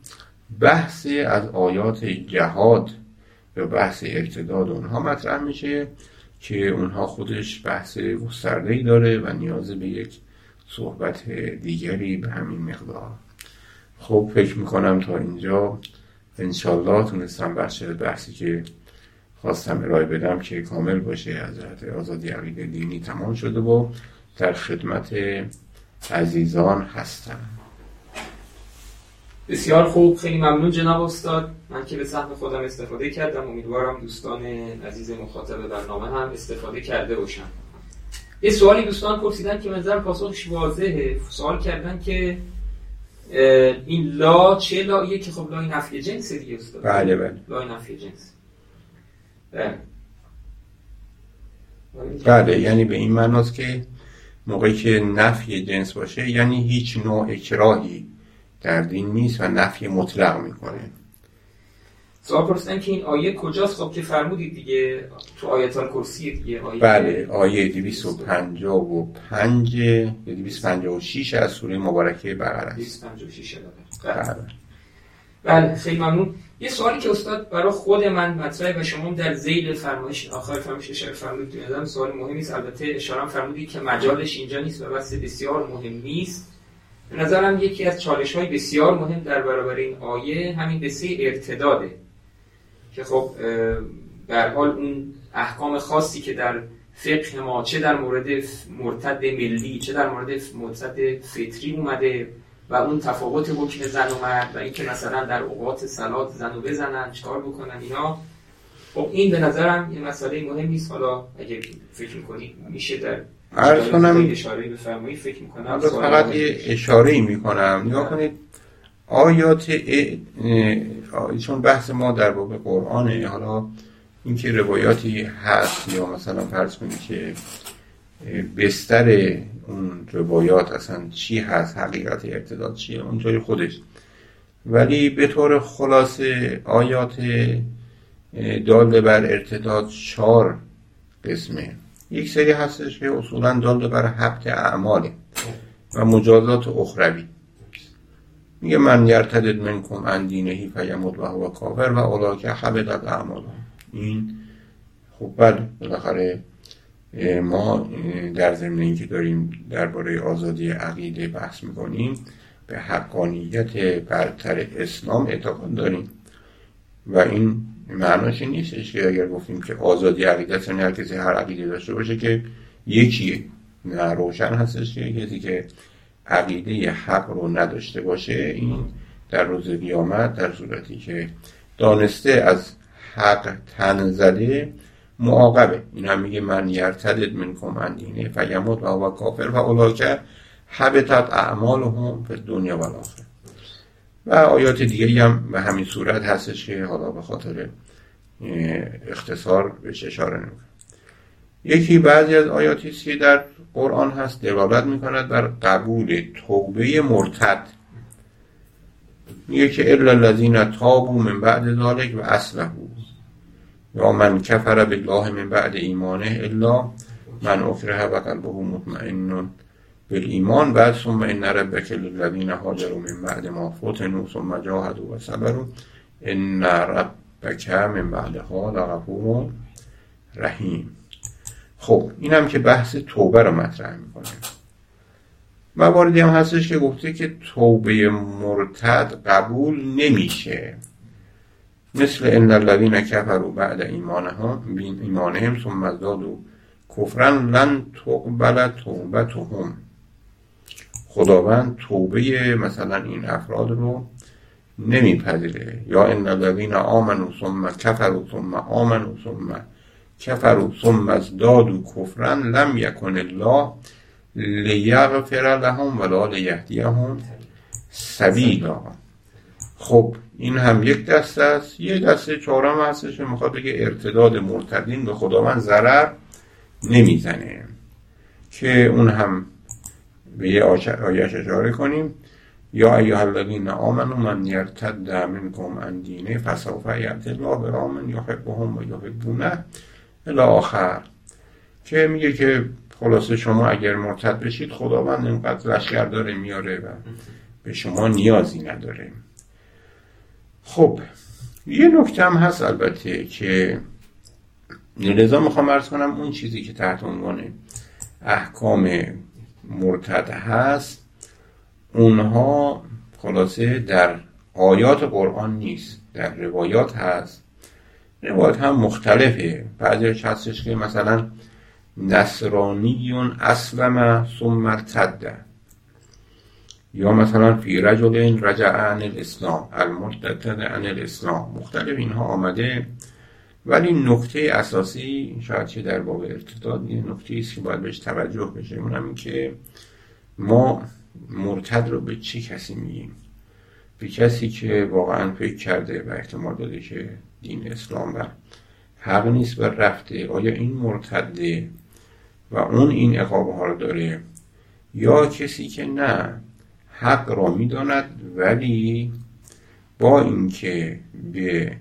بحث از آیات جهاد یا بحث ارتداد اونها مطرح میشه که اونها خودش بحث گسترده ای داره و نیاز به یک صحبت دیگری به همین مقدار. خب فکر می‌کنم تا اینجا انشالله تونستم بخش بحثی که خواستم ارائه بدم که کامل باشه از آزادی عقیده دینی تمام شده و در خدمت عزیزان هستم. بسیار خوب خیلی ممنون جناب استاد. من که به سهم خودم استفاده کردم امیدوارم دوستان عزیز مخاطب برنامه هم استفاده کرده باشن. یه سوالی دوستان پرسیدن که منظر پاسخش واضحه. سوال کردن که این لا چه لاییه که خب لای نفی جنس دیگه استاد؟ بله بله. لای نفی جنس. بله. بله یعنی به این معناست که موقعی که نفی جنس باشه یعنی هیچ نوع اکراهی در دین نیست و نفی مطلق می‌کنه. سوال پرسیدن که این آیه کجاست؟ خب که فرمودید دیگه تو آیت الکرسی دیگه آیه بله آیه 255 یا 256 از سوره مبارکه بقره است. 256 بله. بله. خیلی ممنون. یه سوالی که استاد برای خود من مطرحه و شما در ذیل فرمایش آخر فرمایش اشاره فرمودید نظرم سوال مهمی است. البته اشاره فرمودید که مجالش اینجا نیست و بس بسیار مهم نیست. به نظرم یکی از چالش های بسیار مهم در برابر این آیه همین قصه ارتداده که خب به حال اون احکام خاصی که در فقه ما چه در مورد مرتد ملی چه در مورد مرتد فطری اومده و اون تفاوت حکم زن و مرد و اینکه مثلا در اوقات سلات زن و بزنن چکار بکنن اینا. خب این به نظرم یه مسئله مهم نیست حالا اگه فکر می‌کنید میشه در عرض کنم فکر می‌کنم فقط یه اشاره می‌کنم. نگاه کنید آیات چون بحث ما در باب قرآنه. حالا اینکه روایاتی هست یا مثلا فرض کنید که بستر اون روایات اصلا چی هست حقیقت ارتداد چیه اونجای خودش. ولی به طور خلاصه آیات دال بر ارتداد چهار قسمه. یک سری هستش که اصولا دال بر حبت اعماله و مجازات اخروی. میگه من یرتدد منکم ان دینهی فیمود و هو کافر و اولاکه حبدت اعمال این خب بله بالاخره ما در ضمن اینکه داریم درباره آزادی عقیده بحث می‌کنیم به حقانیت برتر اسلام اعتقاد داریم و این معناش این نیستش که اگر گفتیم که آزادی عقیده است هر کسی هر عقیده داشته باشه که یکیه نه روشن هستش که کسی که عقیده حق رو نداشته باشه این در روز قیامت در صورتی که دانسته از حق تن زده معاقبه. این هم میگه من یرتدد من کمن دینه فیموت و کافر و اولاکه حبتت اعمالهم به دنیا و آخر و آیات دیگری هم به همین صورت هستش که حالا به خاطر اختصار بهش اشاره نمی‌کنم یکی بعضی از آیاتی که در قرآن هست دلالت می‌کند بر قبول توبه مرتد. میگه که الا الذین تابوا من بعد ذلك و اصلحوا یا من کفر بالله من بعد ایمانه الا من اکره و قلبه مطمئن بالایمان بعد ثم ان ربک للذین هاجروا من بعد ما فتنوا ثم جاهدوا و صبروا ان ربک من بعدها لغفور رحیم. خب اینم که بحث توبه رو مطرح می‌کنه. مواردی هم هستش که گفته که توبه مرتد قبول نمیشه. مثل ان الذين كفروا بعد ایمانهم ایمانهم ثم ازدادوا کفرا لن تقبل توبتهم. خداوند توبه مثلا این افراد رو نمیپذیره. یا ان الذين آمنوا ثم كفروا ثم آمنوا ثم كفروا ثم ازدادوا کفرا لم یکن الله لیغفر لهم ولا لیهدیهم سبیلا. خب این هم یک دسته است. یه دسته چهارم هستش می‌خواد بگه ارتداد مرتدین به خداوند ضرر نمی‌زنه. که اون هم به یه آیش اشاره کنیم. یا ایها الذین آمنوا من یرتد منکم عن دینه فسوف یأتی الله برامن یحبهم و یحبونه الی آخر. که میگه که خلاصه شما اگر مرتد بشید خداوند اینقدر لشکر داره میاره و به شما نیازی نداره. خب یه نکته هم هست البته که لذا می‌خوام ارز کنم اون چیزی که تحت عنوان احکام مرتد هست اونها خلاصه در آیات قرآن نیست در روایات هست. روایات هم مختلفه. بعضیش هستش که مثلا نصرانیون اسلم ثم ارتد. یا مثلا فی رجل رجع عن الاسلام المرتد عن الاسلام. مختلف اینها آمده. ولی نکته اساسی شاید چه در باب ارتداد یه نکته است که باید بهش توجه بشه اونم این که ما مرتد رو به چه کسی میگیم؟ به کسی که واقعا فکر کرده و احتمال داده که دین اسلام و حق نیست و رفته آیا این مرتده و اون این اقابه ها رو داره؟ یا کسی که نه حق را می‌داند ولی با اینکه به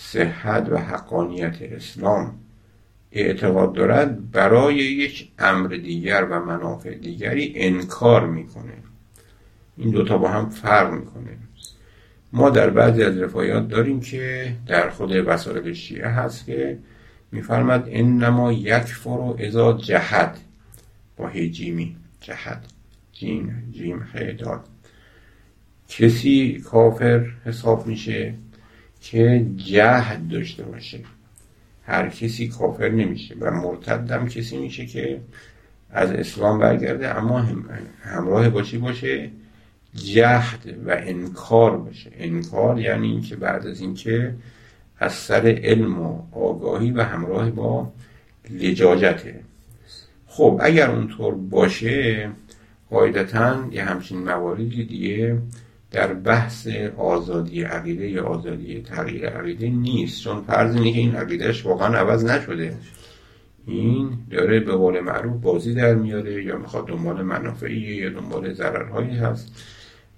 صحت و حقانیت اسلام اعتقاد دارد برای یک امر دیگر و منافع دیگری انکار می‌کنه. این دوتا با هم فرق می‌کنه. ما در بعضی از رفایات داریم که در خود وسائل شیعه هست که میفرمد انما یک فرو ازا جهد. با هیجیمی جهد جیم جیم خیداد کسی کافر حساب میشه که جهد داشته باشه. هر کسی کافر نمیشه و مرتدم کسی میشه که از اسلام برگرده اما همراه باشی باشه؟ جهد و انکار باشه. انکار یعنی اینکه بعد از اینکه از سر علم و آگاهی و همراه با لجاجته. خب اگر اونطور باشه قاعدتا یه همچین مواردی دیگه در بحث آزادی عقیده یا آزادی تغییر عقیده نیست چون فرض اینه که این عقیدهش واقعا عوض نشده. این داره به قول معروف بازی در میاره یا می‌خواد دنبال منافعی یا دنبال ضررهایی هست.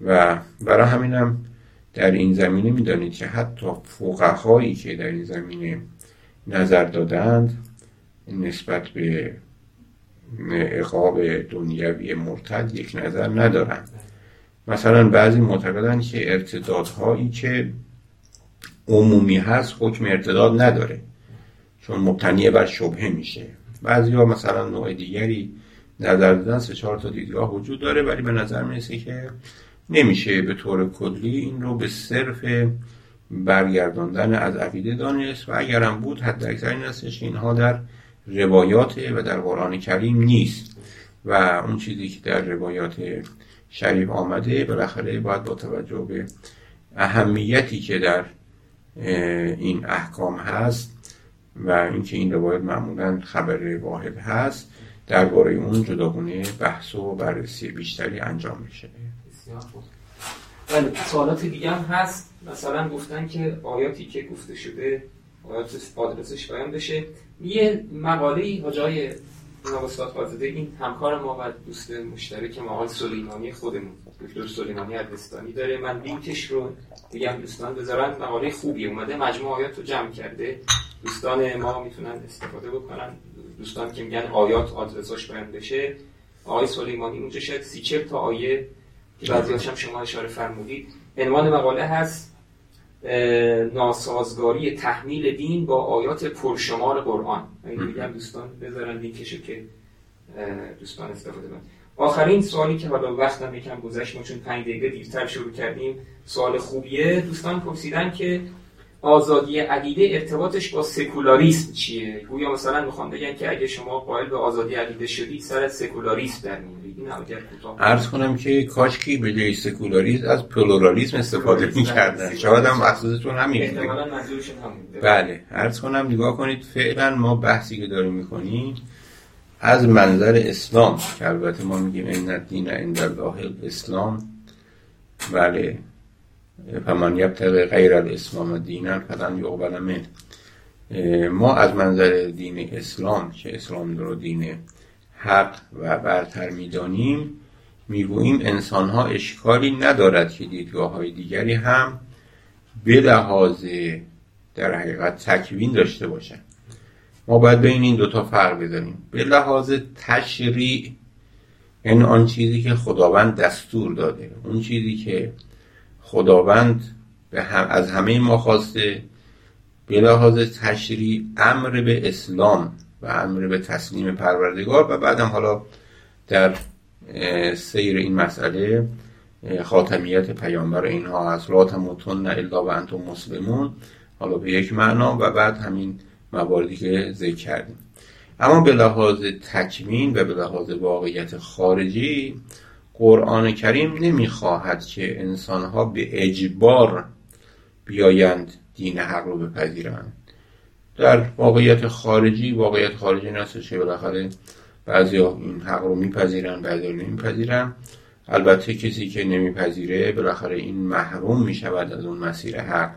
و برای همینم در این زمینه می‌دانید که حتی فقهایی که در این زمینه نظر دادند نسبت به عقاب دنیوی مرتد یک نظر ندارند. مثلا بعضی معتقدن که ارتدادهایی که عمومی هست حکم ارتداد نداره چون مبتنی بر شبهه میشه. بعضی ها مثلا نوع دیگری نظر دادن سه چهار تا دیدگاه وجود داره ولی به نظر می‌رسه که نمیشه به طور کلی این رو به صرف برگرداندن از عقیده دانست و اگرم بود حد اکثر این هستش اینها در روایات و در قرآن کریم نیست. و اون چیزی که در روایات شریف آمده بالاخره باید با توجه به اهمیتی که در این احکام هست و اینکه این روایت معمولا خبر واحد هست درباره اون جداگونه بحث و بررسی بیشتری انجام میشه. بله سوالات دیگه هم هست. مثلا گفتن که آیاتی که گفته شده آیات آدرسش بیان بشه. یه مقاله ها جای جناب استاد این همکار ما و دوست مشترک ما آقای سلیمانی خودمون دکتر سلیمانی اربستانی داره. من لینکش رو میگم دوستان بذارن. مقاله خوبی اومده. مجموع آیات رو جمع کرده. دوستان ما می‌تونن استفاده بکنن. دوستان که میگن آیات آدرساش بیان بشه. آقای سلیمانی اونجا شاید سی تا آیه که بعضی هم شما اشاره فرمودید. عنوان مقاله هست ناسازگاری تحمیل دین با آیات پرشمار قرآن. این میگم دوستان بذارن لینکشو که دوستان استفاده کنن. آخرین سوالی که حالا وقتم یکم گذشت چون پنج دقیقه دیرتر شروع کردیم سوال خوبیه. دوستان پرسیدن که آزادی عقیده ارتباطش با سکولاریسم چیه؟ گویا مثلا می‌خوام بگن که اگه شما قائل به آزادی عقیده شدید سر سکولاریسم در میارید این عرض کنم که کاشکی به جای سکولاریسم از پلورالیسم استفاده می‌کردن. شاید هم مقصودتون همین بله. عرض کنم نگاه کنید فعلا ما بحثی که داریم می‌کنیم از منظر اسلام که البته ما میگیم این الدین عند الله اسلام بله. فمن یبتغی غیر الاسلام دینا فلن یقبل من ما از منظر دین اسلام که اسلام رو دین حق و برتر می‌دانیم می‌گوییم انسان ها اشکالی ندارد که دیدگاه های دیگری هم به لحاظ در حقیقت تکوین داشته باشند. ما باید بین این دوتا فرق بزنیم. به لحاظ تشریع یعنی آن چیزی که خداوند دستور داده اون چیزی که خداوند به هم از همه ما خواسته. به لحاظ تشریع امر به اسلام و امر به تسلیم پروردگار و بعدم حالا در سیر این مسئله خاتمیت پیامبر اینها هست. لا تموتن الا و انتم مسلمون. حالا به یک معنا و بعد همین مواردی که ذکر کردیم. اما به لحاظ تکمین و به لحاظ واقعیت خارجی قرآن کریم نمی‌خواهد که انسانها به اجبار بیایند دین حق رو بپذیرند. در واقعیت خارجی واقعیت خارجی نستش که بالاخره بعضی این حق رو میپذیرن بعضی رو نمیپذیرن. البته کسی که نمیپذیره بالاخره این محروم می‌شود از اون مسیر حق.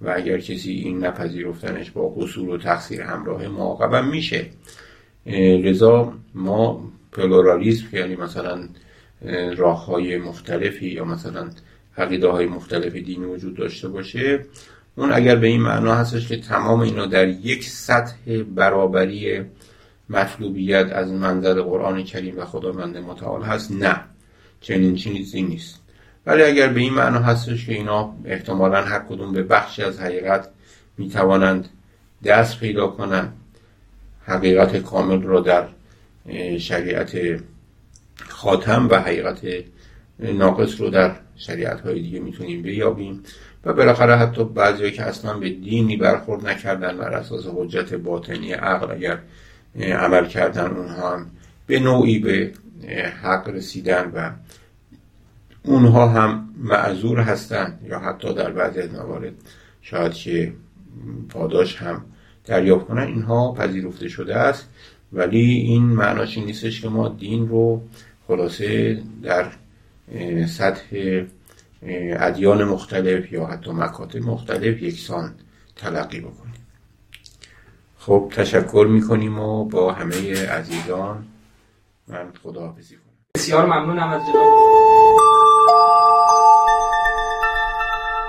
و اگر کسی این نپذیرفتنش با قصور و تقصیر همراه معاقبم میشه. لذا ما پلورالیسم یعنی مثلا راه های مختلفی یا مثلا عقیده های مختلف دینی وجود داشته باشه. اون اگر به این معنا هستش که تمام اینا در یک سطح برابری مطلوبیت از منظر قرآن کریم و خداوند متعال هست نه. چنین چیزی نیست. ولی اگر به این معنا هستش که اینا احتمالا هر کدوم به بخشی از حقیقت می‌توانند دست پیدا کنند حقیقت کامل را در شریعت خاتم و حقیقت ناقص رو در شریعت های دیگه می‌تونیم بیابیم و بالاخره حتی بعضی که اصلا به دینی برخورد نکردن بر اساس حجت باطنی عقل اگر عمل کردن اونها هم به نوعی به حق رسیدن و اونها هم معذور هستند یا حتی در بعضی از موارد شاید که پاداش هم دریافت کنن اینها پذیرفته شده است. ولی این معناش نیستش که ما دین رو خلاصه در سطح ادیان مختلف یا حتی مکاتب مختلف یکسان تلقی بکنیم. خب تشکر می‌کنیم و با همه عزیزان من خداحافظی کنم. بسیار ممنونم از جناب.